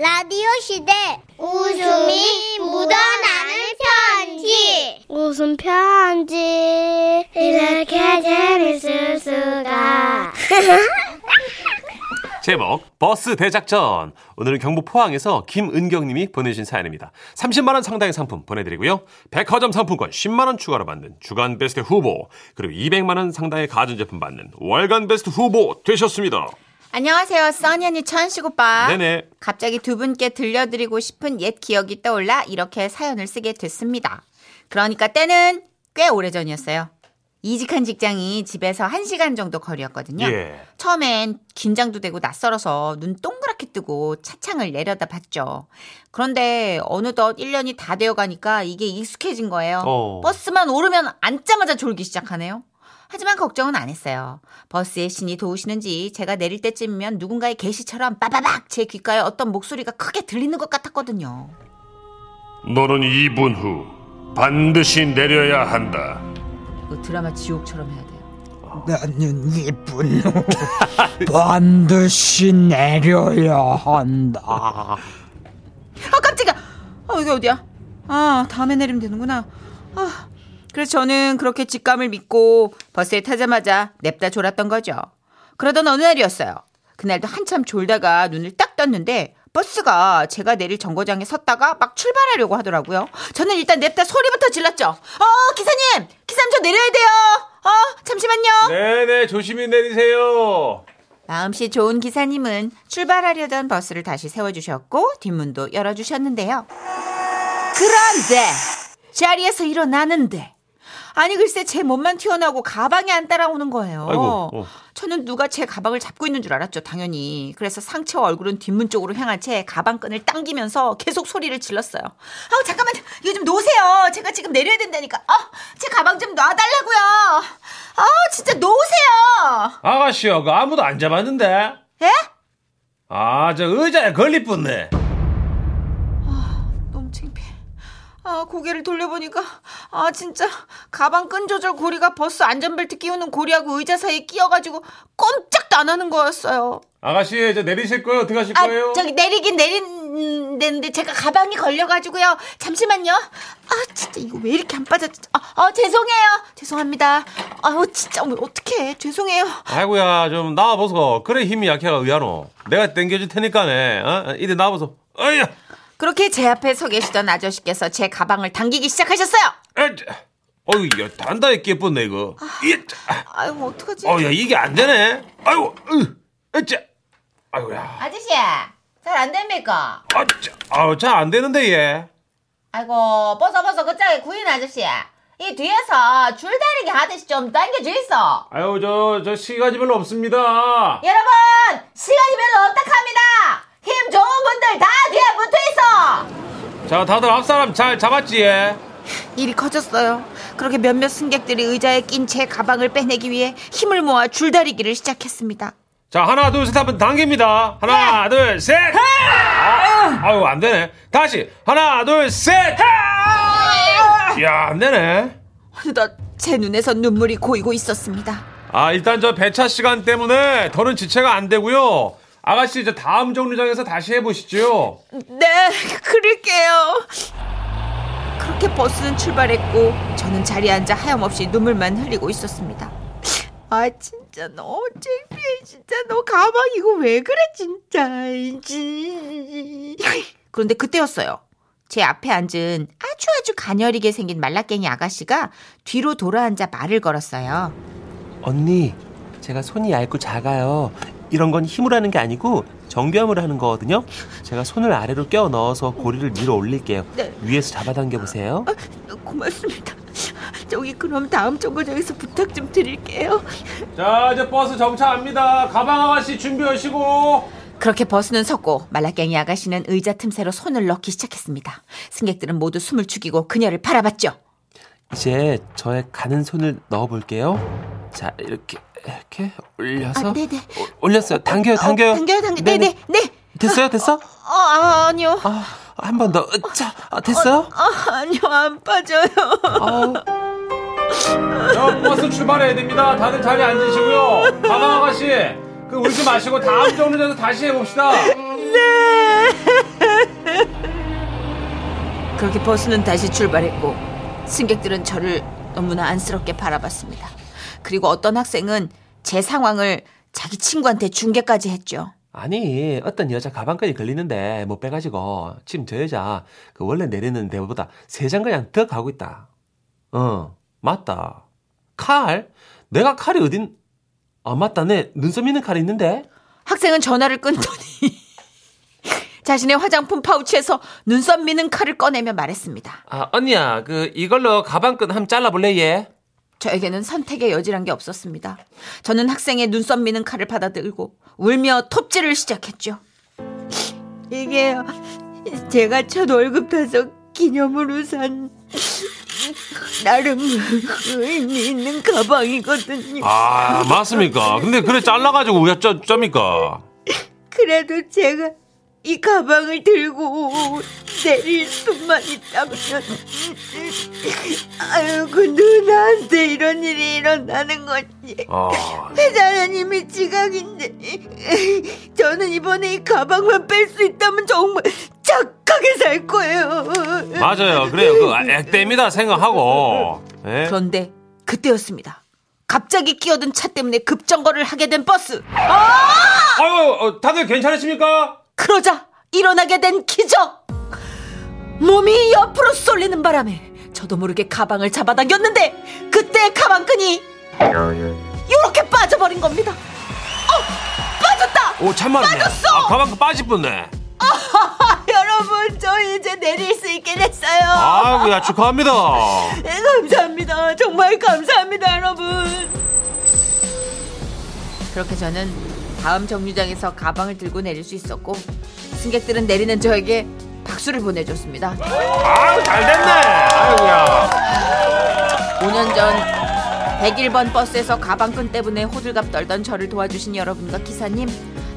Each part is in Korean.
라디오 시대 웃음이 묻어나는 편지 웃음 편지 이렇게 재밌을 수가 제목 버스 대작전 오늘은 경북 포항에서 김은경님이 보내주신 사연입니다. 30만 원 상당의 상품 보내드리고요. 백화점 상품권 10만 원 추가로 받는 주간 베스트 후보 그리고 200만 원 상당의 가전제품 받는 월간 베스트 후보 되셨습니다. 안녕하세요, 써니 언니 천식 오빠. 네네. 갑자기 두 분께 들려드리고 싶은 옛 기억이 떠올라 이렇게 사연을 쓰게 됐습니다. 그러니까 때는 꽤 오래전이었어요. 이직한 직장이 집에서 1시간 정도 거리였거든요. 예. 처음엔 긴장도 되고 낯설어서 눈 동그랗게 뜨고 차창을 내려다 봤죠. 그런데 어느덧 1년이 다 되어 가니까 이게 익숙해진 거예요. 어. 버스만 오르면 앉자마자 졸기 시작하네요. 하지만 걱정은 안 했어요. 버스의 신이 도우시는지 제가 내릴 때쯤이면 누군가의 계시처럼 빠바박 제 귓가에 어떤 목소리가 크게 들리는 것 같았거든요. 너는 2분 후 반드시 내려야 한다. 이거 드라마 지옥처럼 해야 돼요. 나는 이분 후 반드시 내려야 한다. 아 깜짝이야. 아 여기 어디야? 아 다음에 내리면 되는구나. 아 그래서 저는 그렇게 직감을 믿고 버스에 타자마자 냅다 졸았던 거죠. 그러던 어느 날이었어요. 그날도 한참 졸다가 눈을 딱 떴는데 버스가 제가 내릴 정거장에 섰다가 막 출발하려고 하더라고요. 저는 일단 냅다 소리부터 질렀죠. 어 기사님, 기사님 저 내려야 돼요. 어 잠시만요. 네네 조심히 내리세요. 마음씨 좋은 기사님은 출발하려던 버스를 다시 세워주셨고 뒷문도 열어주셨는데요. 그런데 자리에서 일어나는데 아니 글쎄 제 몸만 튀어나오고 가방이 안 따라오는 거예요. 아이고, 어. 저는 누가 제 가방을 잡고 있는 줄 알았죠, 당연히. 그래서 상체와 얼굴은 뒷문 쪽으로 향한 채 가방끈을 당기면서 계속 소리를 질렀어요. 아우 잠깐만 이거 좀 놓으세요. 제가 지금 내려야 된다니까. 아, 제 가방 좀 놔달라고요. 아, 진짜 놓으세요. 아가씨요, 그 아무도 안 잡았는데? 예? 아, 저 의자에 걸릴 뻔네. 너무 창피해. 아, 고개를 돌려보니까, 아, 진짜, 가방 끈 조절 고리가 버스 안전벨트 끼우는 고리하고 의자 사이에 끼어가지고 꼼짝도 안 하는 거였어요. 아가씨, 저 내리실 거예요? 어떻게 하실 아, 거예요? 저기 내리긴 내린다는데 제가 가방이 걸려가지고요. 잠시만요. 아, 진짜 이거 왜 이렇게 안 빠졌지? 아, 아 죄송해요. 죄송합니다. 아우, 진짜, 왜 어떡해. 죄송해요. 아이고야, 좀 나와보소. 그래 힘이 약해가 의하노. 내가 땡겨줄 테니까네. 어? 이리 나와보소. 어이야! 그렇게 제 앞에 서 계시던 아저씨께서 제 가방을 당기기 시작하셨어요. 어이, 야, 단단히 깨끗네, 이거. 이, 아이고, 어떡하지? 어, 야, 이게 안 되네. 아이고, 으, 에짜. 아이고야. 아저씨, 잘 안 됩니까? 아, 짜, 아우, 잘안 되는데, 얘. 아이고 벗어 벗어 그짝에 구인 아저씨 이 뒤에서 줄다리기 하듯이 좀 있어 아유, 저, 저 시간이 별로 없습니다. 여러분 시간이 별로 없다 합니다 힘 좋은 분들 다 뒤에 붙어 있어 자, 다들 앞사람 잘 잡았지, 얘? 일이 커졌어요 그렇게 몇몇 승객들이 의자에 낀 제 가방을 빼내기 위해 힘을 모아 줄다리기를 시작했습니다 자, 하나, 둘, 셋 하면 당깁니다. 하나, 둘, 셋! 아, 아유, 안 되네. 다시. 하나, 둘, 셋! 야, 안 되네. 어느덧 제 눈에서 눈물이 고이고 있었습니다 아, 일단 저 배차 시간 때문에 더는 지체가 안 되고요. 아가씨, 저 다음 정류장에서 다시 해보시죠. 네, 그럴게요. 그렇게 버스는 출발했고 저는 자리에 앉아 하염없이 눈물만 흘리고 있었습니다. 아 진짜 너무 창피해 진짜 너 가방 이거 왜 그래 진짜 그런데 그때였어요. 제 앞에 앉은 아주 아주 가녀리게 생긴 말라깽이 아가씨가 뒤로 돌아앉아 말을 걸었어요. 언니, 제가 손이 얇고 작아요. 이런 건 힘으로 하는 게 아니고 정교함으로 하는 거거든요. 제가 손을 아래로 껴 넣어서 고리를 밀어 올릴게요. 네. 위에서 잡아당겨 보세요. 고맙습니다. 저기 그럼 다음 정거장에서 부탁 좀 드릴게요. 자, 이제 버스 정차합니다. 가방 아가씨 준비하시고. 그렇게 버스는 섰고 말라깽이 아가씨는 의자 틈새로 손을 넣기 시작했습니다. 승객들은 모두 숨을 죽이고 그녀를 바라봤죠. 이제 저의 가는 손을 넣어 볼게요. 자, 이렇게 이렇게 올려서 아, 네네. 오- 올렸어요. 당겨요, 당겨요. 어, 당겨요, 당겨요. 네네. 네네, 네. 됐어요, 됐어? 어, 아, 아니요. 아, 한 번 더. 자, 아, 됐어요? 아, 아니요, 안 빠져요. 아우. 자, 버스 출발해야 됩니다. 다들 자리에 앉으시고요. 가방 아가씨, 그 울지 마시고 다음 정류장에서 다시 해봅시다. 네. 그렇게 버스는 다시 출발했고 승객들은 저를 너무나 안쓰럽게 바라봤습니다. 그리고 어떤 학생은 제 상황을 자기 친구한테 중계까지 했죠. 아니 어떤 여자 가방끈이 걸리는데 못 빼가지고 지금 저 여자 그 원래 내리는 데보다 세 장 그냥 더 가고 있다. 어 맞다. 칼? 내가 칼이 어딘? 아 맞다 내 눈썹 있는 칼이 있는데. 학생은 전화를 끊더니 자신의 화장품 파우치에서 눈썹 미는 칼을 꺼내며 말했습니다. 아 언니야 그 이걸로 가방끈 한번 잘라볼래 얘? 저에게는 선택의 여지란 게 없었습니다. 저는 학생의 눈썹 미는 칼을 받아들고 울며 톱질을 시작했죠. 이게 제가 첫 월급 타서 기념으로 산 나름 의미 있는 가방이거든요. 아 맞습니까? 근데 그래 잘라가지고 왜 쩌, 쩝니까? 그래도 제가 이 가방을 들고 내릴 수만 있다면 아유 그 누나한테 이런 일이 일어나는 거지. 아. 회장님이 지각인데 저는 이번에 이 가방만 뺄 수 있다면 정말 착하게 살 거예요. 맞아요. 그래요. 그 액땜이다 생각하고. 예? 그런데 그때였습니다. 갑자기 끼어든 차 때문에 급정거를 하게 된 버스. 아유 어, 다들 괜찮으십니까? 그러자 일어나게 된 기적! 몸이 옆으로 쏠리는 바람에 저도 모르게 가방을 잡아당겼는데 그때 가방끈이 이렇게 빠져버린 겁니다. 어, 빠졌다. 오 참말이네. 빠졌어! 아, 가방끈 빠질 뻔네. 아, 여러분 저 이제 내릴 수 있게 됐어요. 아이고 야 축하합니다. 네, 감사합니다. 정말 감사합니다, 여러분. 그렇게 저는 다음 정류장에서 가방을 들고 내릴 수 있었고 승객들은 내리는 저에게 박수를 보내줬습니다. 아유 잘 됐네. 아이고야. 5년 전 101번 버스에서 가방끈 때문에 호들갑 떨던 저를 도와주신 여러분과 기사님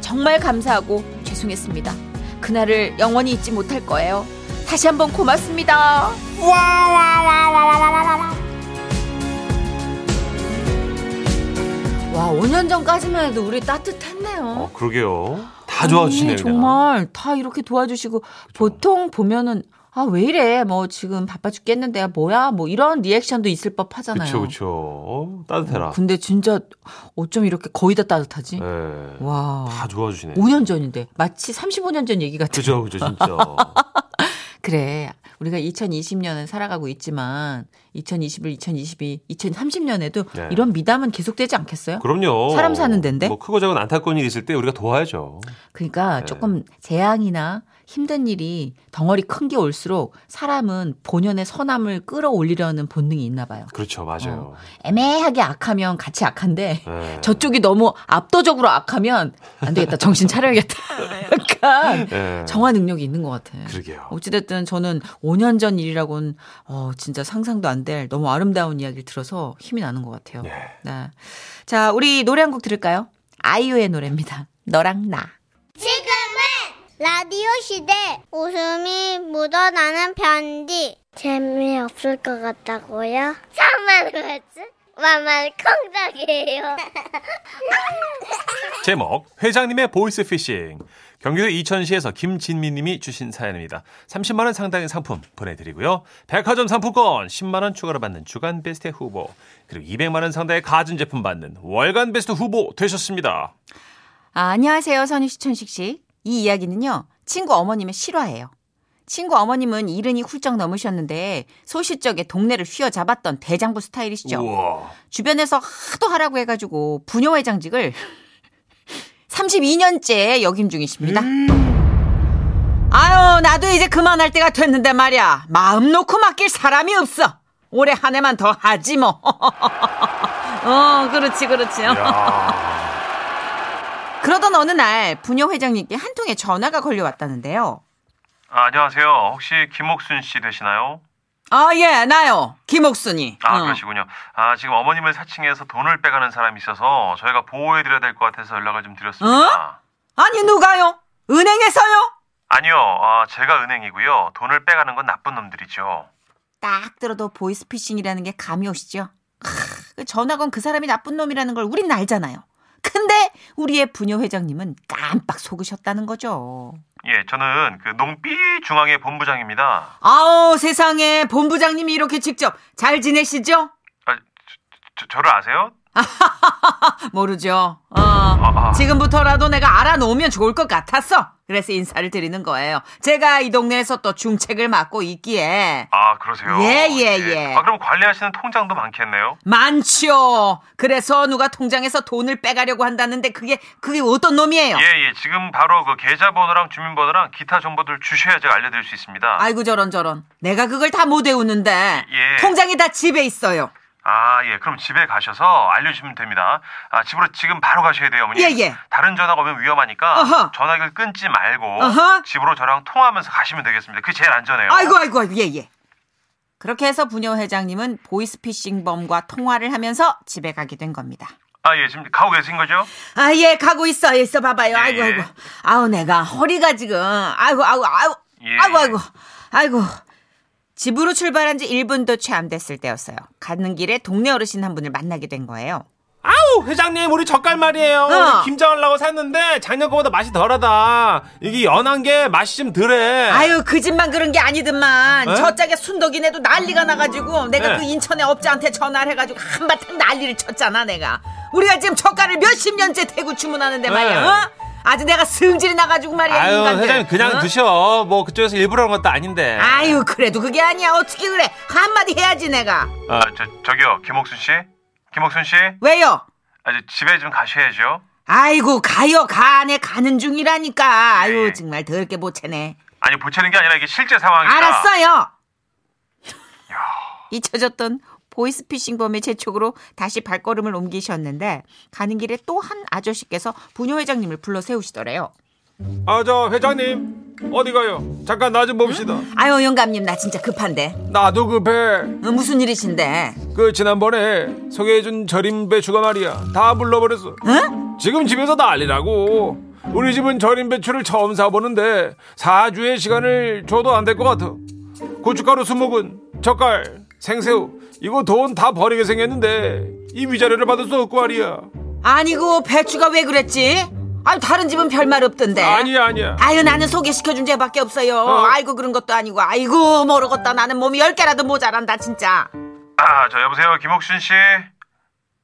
정말 감사하고 죄송했습니다. 그날을 영원히 잊지 못할 거예요. 다시 한번 고맙습니다. 와, 5년 전까지만 해도 우리 따뜻했네요. 어 그러게요. 다 좋아주시네요. 정말 다 이렇게 도와주시고 보통 보면은 아 왜 이래 뭐 지금 바빠 죽겠는데 뭐야 뭐 이런 리액션도 있을 법 하잖아요. 그쵸 그쵸. 어, 따뜻해라. 근데 진짜 어쩜 이렇게 거의 다 따뜻하지? 네. 와. 다 좋아주시네. 5년 전인데 마치 35년 전 얘기 같아. 그죠 그죠 진짜. 그래. 우리가 2020년을 살아가고 있지만 2021, 2022, 2030년에도 네. 이런 미담은 계속되지 않겠어요? 그럼요. 사람 사는 데인데? 뭐 크고 작은 안타까운 일이 있을 때 우리가 도와야죠. 그러니까 네. 조금 재앙이나 힘든 일이 덩어리 큰 게 올수록 사람은 본연의 선함을 끌어올리려는 본능이 있나 봐요. 그렇죠 맞아요. 애매하게 악하면 같이 악한데 네. 저쪽이 너무 압도적으로 악하면 안 되겠다. 정신 차려야겠다. 약간 네. 정화 능력이 있는 것 같아. 그러게요. 어찌됐든 저는 5년 전 일이라고는 어, 진짜 상상도 안 될 너무 아름다운 이야기를 들어서 힘이 나는 것 같아요. 네. 네. 자, 우리 노래 한 곡 들을까요? 아이유의 노래입니다. 너랑 나. 라디오 시대 웃음이 묻어나는 편지 재미없을 것 같다고요? 참말 그랬지? 만만 콩닥이에요 제목 회장님의 보이스 피싱 경기도 이천시에서 김진미 님이 주신 사연입니다. 30만 원 상당의 상품 보내드리고요. 백화점 상품권 10만 원 추가로 받는 주간 베스트 후보 그리고 200만 원 상당의 가전제품 받는 월간 베스트 후보 되셨습니다. 아, 안녕하세요. 선희 씨, 천식 씨. 이 이야기는요. 친구 어머님의 실화예요. 친구 어머님은 일흔이 훌쩍 넘으셨는데 소시적에 동네를 휘어잡았던 대장부 스타일이시죠. 우와. 주변에서 하도 하라고 해가지고 부녀회장직을 32년째 역임 중이십니다. 아유, 나도 이제 그만할 때가 됐는데 말이야. 마음 놓고 맡길 사람이 없어. 올해 한 해만 더 하지 뭐. 어, 그렇지, 그렇지. 야. 그러던 어느 날 부녀회장님께 한 통의 전화가 걸려왔다는데요. 아, 안녕하세요. 혹시 김옥순 씨 되시나요? 아, 예, 나요. 김옥순이. 아, 어. 그러시군요. 아, 지금 어머님을 사칭해서 돈을 빼가는 사람이 있어서 저희가 보호해드려야 될 것 같아서 연락을 좀 드렸습니다. 아니, 누가요? 은행에서요? 아니요, 아, 제가 은행이고요. 돈을 빼가는 건 나쁜 놈들이죠. 딱 들어도 보이스피싱이라는 게 감이 오시죠? 크, 그 전화 건 그 사람이 나쁜 놈이라는 걸 우린 알잖아요. 우리의 부녀 회장님은 깜빡 속으셨다는 거죠. 예, 저는 그 농비 중앙회 본부장입니다. 아우 세상에 본부장님이 이렇게 직접 잘 지내시죠? 아, 저, 저를 아세요? 모르죠. 어, 아. 지금부터라도 내가 알아놓으면 좋을 것 같았어. 그래서 인사를 드리는 거예요. 제가 이 동네에서 또 중책을 맡고 있기에 아, 그러세요? 예, 예, 예. 아, 그럼 관리하시는 통장도 많겠네요? 많죠. 그래서 누가 통장에서 돈을 빼가려고 한다는데 그게 그게 어떤 놈이에요? 예, 예. 지금 바로 그 계좌번호랑 주민번호랑 기타 정보들 주셔야 제가 알려드릴 수 있습니다. 아이고 저런 저런. 내가 그걸 다 못 외우는데 예. 통장이 다 집에 있어요. 아, 예. 그럼 집에 가셔서 알려주시면 됩니다. 아, 집으로 지금 바로 가셔야 돼요, 어머니. 예, 예. 다른 전화가 오면 위험하니까 어허. 전화기를 끊지 말고 어허. 집으로 저랑 통화하면서 가시면 되겠습니다. 그게 제일 안전해요. 아이고 아이고 아이고 예 예. 그렇게 해서 부녀 회장님은 보이스피싱범과 통화를 하면서 집에 가게 된 겁니다. 아, 예. 지금 가고 계신 거죠? 아, 예, 가고 있어. 있어 봐봐요. 예, 아이고, 예. 아이고. 아우, 내가 허리가 지금. 아이고, 아이고, 아이고. 예. 아이고, 아이고. 아이고. 집으로 출발한 지 1분도 채 안 됐을 때였어요. 가는 길에 동네 어르신 한 분을 만나게 된 거예요. 아우 회장님 우리 젓갈 말이에요. 어. 김장하려고 샀는데 작년 거보다 맛이 덜하다. 이게 연한 게 맛이 좀 덜해. 아유, 그 집만 그런 게 아니더만. 에? 저짝에 순덕이네도 난리가 나가지고 내가 네. 그 인천에 업자한테 전화를 해가지고 한바탕 난리를 쳤잖아, 내가. 우리가 지금 젓갈을 몇십 년째 대고 주문하는데 말이야, 네. 어? 아주 내가 승질이 나가지고 말이야, 아유 인간들. 회장님 그냥 어? 드셔. 뭐 그쪽에서 일부러 그런 것도 아닌데. 아유, 그래도 그게 아니야. 어떻게 그래? 한마디 해야지, 내가. 아, 저, 저기요. 김옥순 씨? 김옥순 씨? 왜요? 아, 저 집에 좀 가셔야죠. 아이고, 가요, 가. 내 가는 중이라니까. 아유, 예. 정말 더럽게 못 채네. 아니, 보채는 게 아니라 이게 실제 상황이다. 알았어요. 잊혀졌던 보이스피싱범의 재촉으로 다시 발걸음을 옮기셨는데 가는 길에 또 한 아저씨께서 부녀 회장님을 불러 세우시더래요. 아 저 회장님 어디 가요? 잠깐 나 좀 봅시다. 아유 영감님 나 진짜 급한데 나도 급해. 어, 무슨 일이신데? 그 지난번에 소개해준 절임 배추가 말이야 다 물러버렸어. 응? 지금 집에서 난리라고. 우리 집은 절임 배추를 처음 사보는데 4주의 시간을 줘도 안 될 것 같아. 고춧가루 수목은 젓갈, 생새우 이거 돈 다 버리게 생겼는데 이 위자료를 받을 수 없고 말이야. 아니고 배추가 왜 그랬지? 아유 다른 집은 별말 없던데. 아니야 아니야. 아유 나는 소개시켜준 죄밖에 없어요. 어. 아이고 그런 것도 아니고 아이고 모르겠다 나는 몸이 열 개라도 모자란다 진짜. 아, 저 여보세요, 김옥순 씨.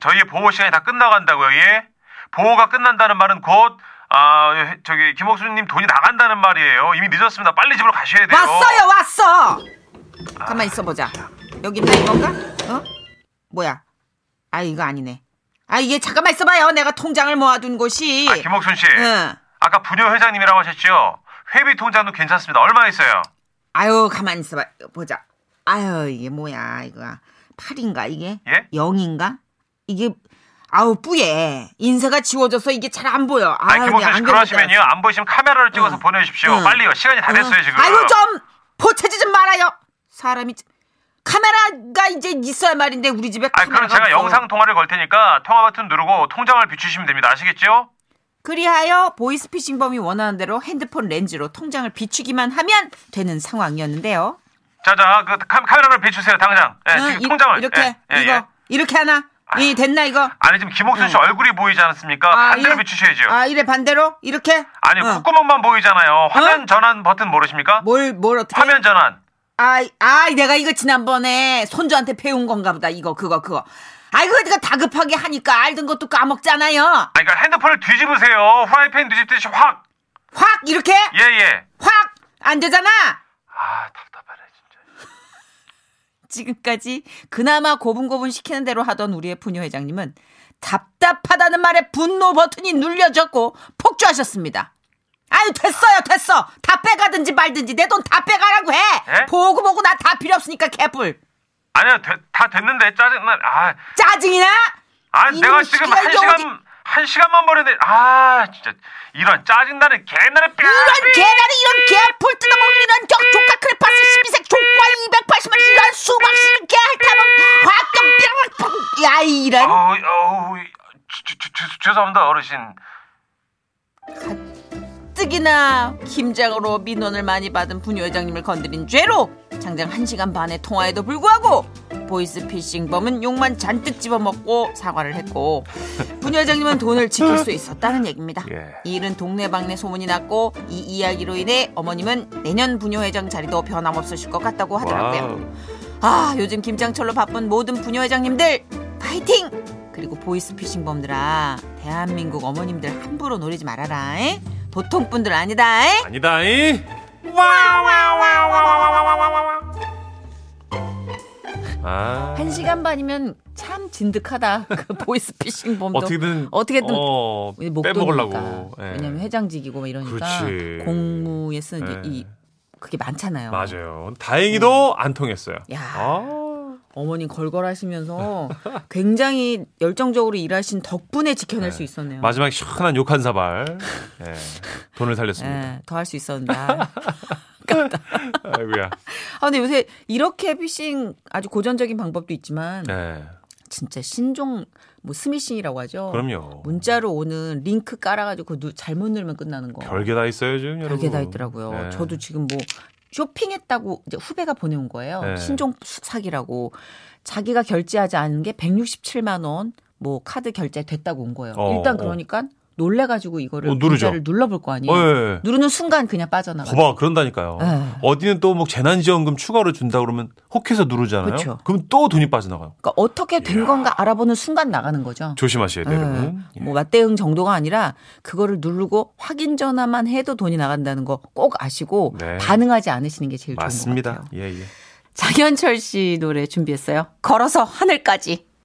저희 보호 시간이 다 끝나간다고요, 예? 보호가 끝난다는 말은 곧, 아, 예, 저기, 김옥순님 돈이 나간다는 말이에요. 이미 늦었습니다. 빨리 집으로 가셔야 돼요. 왔어요 왔어. 가만 있어 보자. 여기 있나 이건가? 어? 뭐야? 아 이거 아니네. 아 이게 잠깐만 있어봐요. 내가 통장을 모아둔 곳이. 아, 김옥순 씨. 응. 아까 부녀 회장님이라고 하셨죠? 회비 통장도 괜찮습니다. 얼마 있어요? 아유 가만 있어봐 보자. 아유 이게 뭐야 이거 팔인가 이게? 예? 영인가? 이게 아우 뿌예 인쇄가 지워져서 이게 잘 안 보여. 아, 아유, 김옥순 씨, 안경을 그러시면요. 안 보이시면 카메라를 찍어서 응. 보내주십시오. 응. 빨리요. 시간이 다 됐어요, 어. 지금. 아이고 좀 보채지 좀 말아요. 사람이 좀- 카메라가 이제 있어야 말인데 우리 집에 아, 카메라가 그럼 제가 없어. 영상 통화를 걸 테니까 통화 버튼 누르고 통장을 비추시면 됩니다. 아시겠죠? 그리하여 보이스피싱범이 원하는 대로 핸드폰 렌즈로 통장을 비추기만 하면 되는 상황이었는데요. 자, 자, 그 카, 카메라를 비추세요, 당장. 예, 어, 지금 이- 통장을. 이렇게 예, 예, 이거 예. 이렇게 하나 이 됐나 이거? 아니 지금 김옥순 씨 응. 얼굴이 보이지 않습니까? 아, 반대로 이래? 비추셔야죠. 아 이래 반대로 이렇게? 아니 어. 콧구멍만 보이잖아요. 화면 전환 버튼 모르십니까? 뭘 뭘 어떻게? 화면 전환. 아, 아, 내가 이거 지난번에 손주한테 배운 건가 보다. 이거 그거 그거. 아이고 내가 다급하게 하니까 알던 것도 까먹잖아요. 아니 그러니까 핸드폰을 뒤집으세요. 프라이팬 뒤집듯이 확. 확 이렇게 예 예. 확 안 되잖아. 아 답답하네 진짜. 지금까지 그나마 고분고분 시키는 대로 하던 우리의 부녀 회장님은 답답하다는 말에 분노 버튼이 눌려졌고 폭주하셨습니다. 아유 됐어요 됐어 다 빼가든지 말든지 내 돈 다 빼가라고 해 예? 보고 보고 나 다 필요 없으니까 개뿔 아니야 되- 다 됐는데 짜증나. 아, 짜증이나 아 내가 지금 한 시간 어디- 한 시간만 버는데 아 진짜 이런 짜증나는 개나는 뼈. 이런 개나리 이런 개풀 뜯어먹는 이런 격조가 크레파스 12색 족과 280만 이런 수박씨는 개핥아먹 화금 뿅! 야 이런 어우 어우 죄송합니다 어르신. 뜨기나 김장으로 민원을 많이 받은 부녀 회장님을 건드린 죄로 장장 1시간 반의 통화에도 불구하고 보이스피싱범은 욕만 잔뜩 집어먹고 사과를 했고 부녀회장님은 돈을 지킬 수 있었다는 얘기입니다. 예. 이 일은 동네방네 소문이 났고 이 이야기로 인해 어머님은 내년 부녀회장 자리도 변함없으실 것 같다고 하더라고요. 아 요즘 김장철로 바쁜 모든 부녀회장님들 파이팅! 그리고 보이스피싱범들아 대한민국 어머님들 함부로 노리지 말아라. 에? 보통 분들 아니다. 에? 아니다 이. 아. 한 시간 반이면 참 진득하다. 그 보이스피싱 범도 어떻게든 어떻게든 어, 못 빼먹으려고. 예. 왜냐면 회장직이고 막 이러니까 그렇지. 공무에 쓰는 예. 이 그게 많잖아요. 맞아요. 다행히도 안 통했어요. 야. 아. 어머님 걸걸하시면서 굉장히 열정적으로 일하신 덕분에 지켜낼 수 있었네요. 마지막에 시원한 욕 한 사발. 예. 돈을 살렸습니다. 예, 더할 수 있었는데. 아이고야. 아, 근데 요새 이렇게 피싱 아주 고전적인 방법도 있지만 네. 진짜 신종 뭐 스미싱이라고 하죠. 그럼요. 문자로 오는 링크 깔아가지고 그거 누- 잘못 누르면 끝나는 거. 별게 다 있어요, 지금 여러분. 별게 다 있더라고요. 네. 저도 지금 뭐 쇼핑했다고 이제 후배가 보내온 거예요. 네. 신종 수- 사기라고 자기가 결제하지 않은 게 167만 원 뭐 카드 결제 됐다고 온 거예요. 어, 일단 어. 그러니까 놀래가지고 이거를 어, 누르죠. 눌러볼 거 아니에요. 어, 예, 예. 누르는 순간 그냥 빠져나가. 봐봐, 그런다니까요. 네. 어디는 또 뭐 재난지원금 추가로 준다 그러면 혹해서 누르잖아요. 그쵸. 그럼 또 돈이 빠져나가요. 그러니까 어떻게 된 건가 알아보는 순간 나가는 거죠. 조심하셔야 돼요, 예. 여러분. 예. 뭐 맞대응 정도가 아니라 그거를 누르고 확인 전화만 해도 돈이 나간다는 거 꼭 아시고 네. 반응하지 않으시는 게 제일 좋은 것 맞습니다. 같아요. 예, 예. 장현철 씨 노래 준비했어요. 걸어서 하늘까지.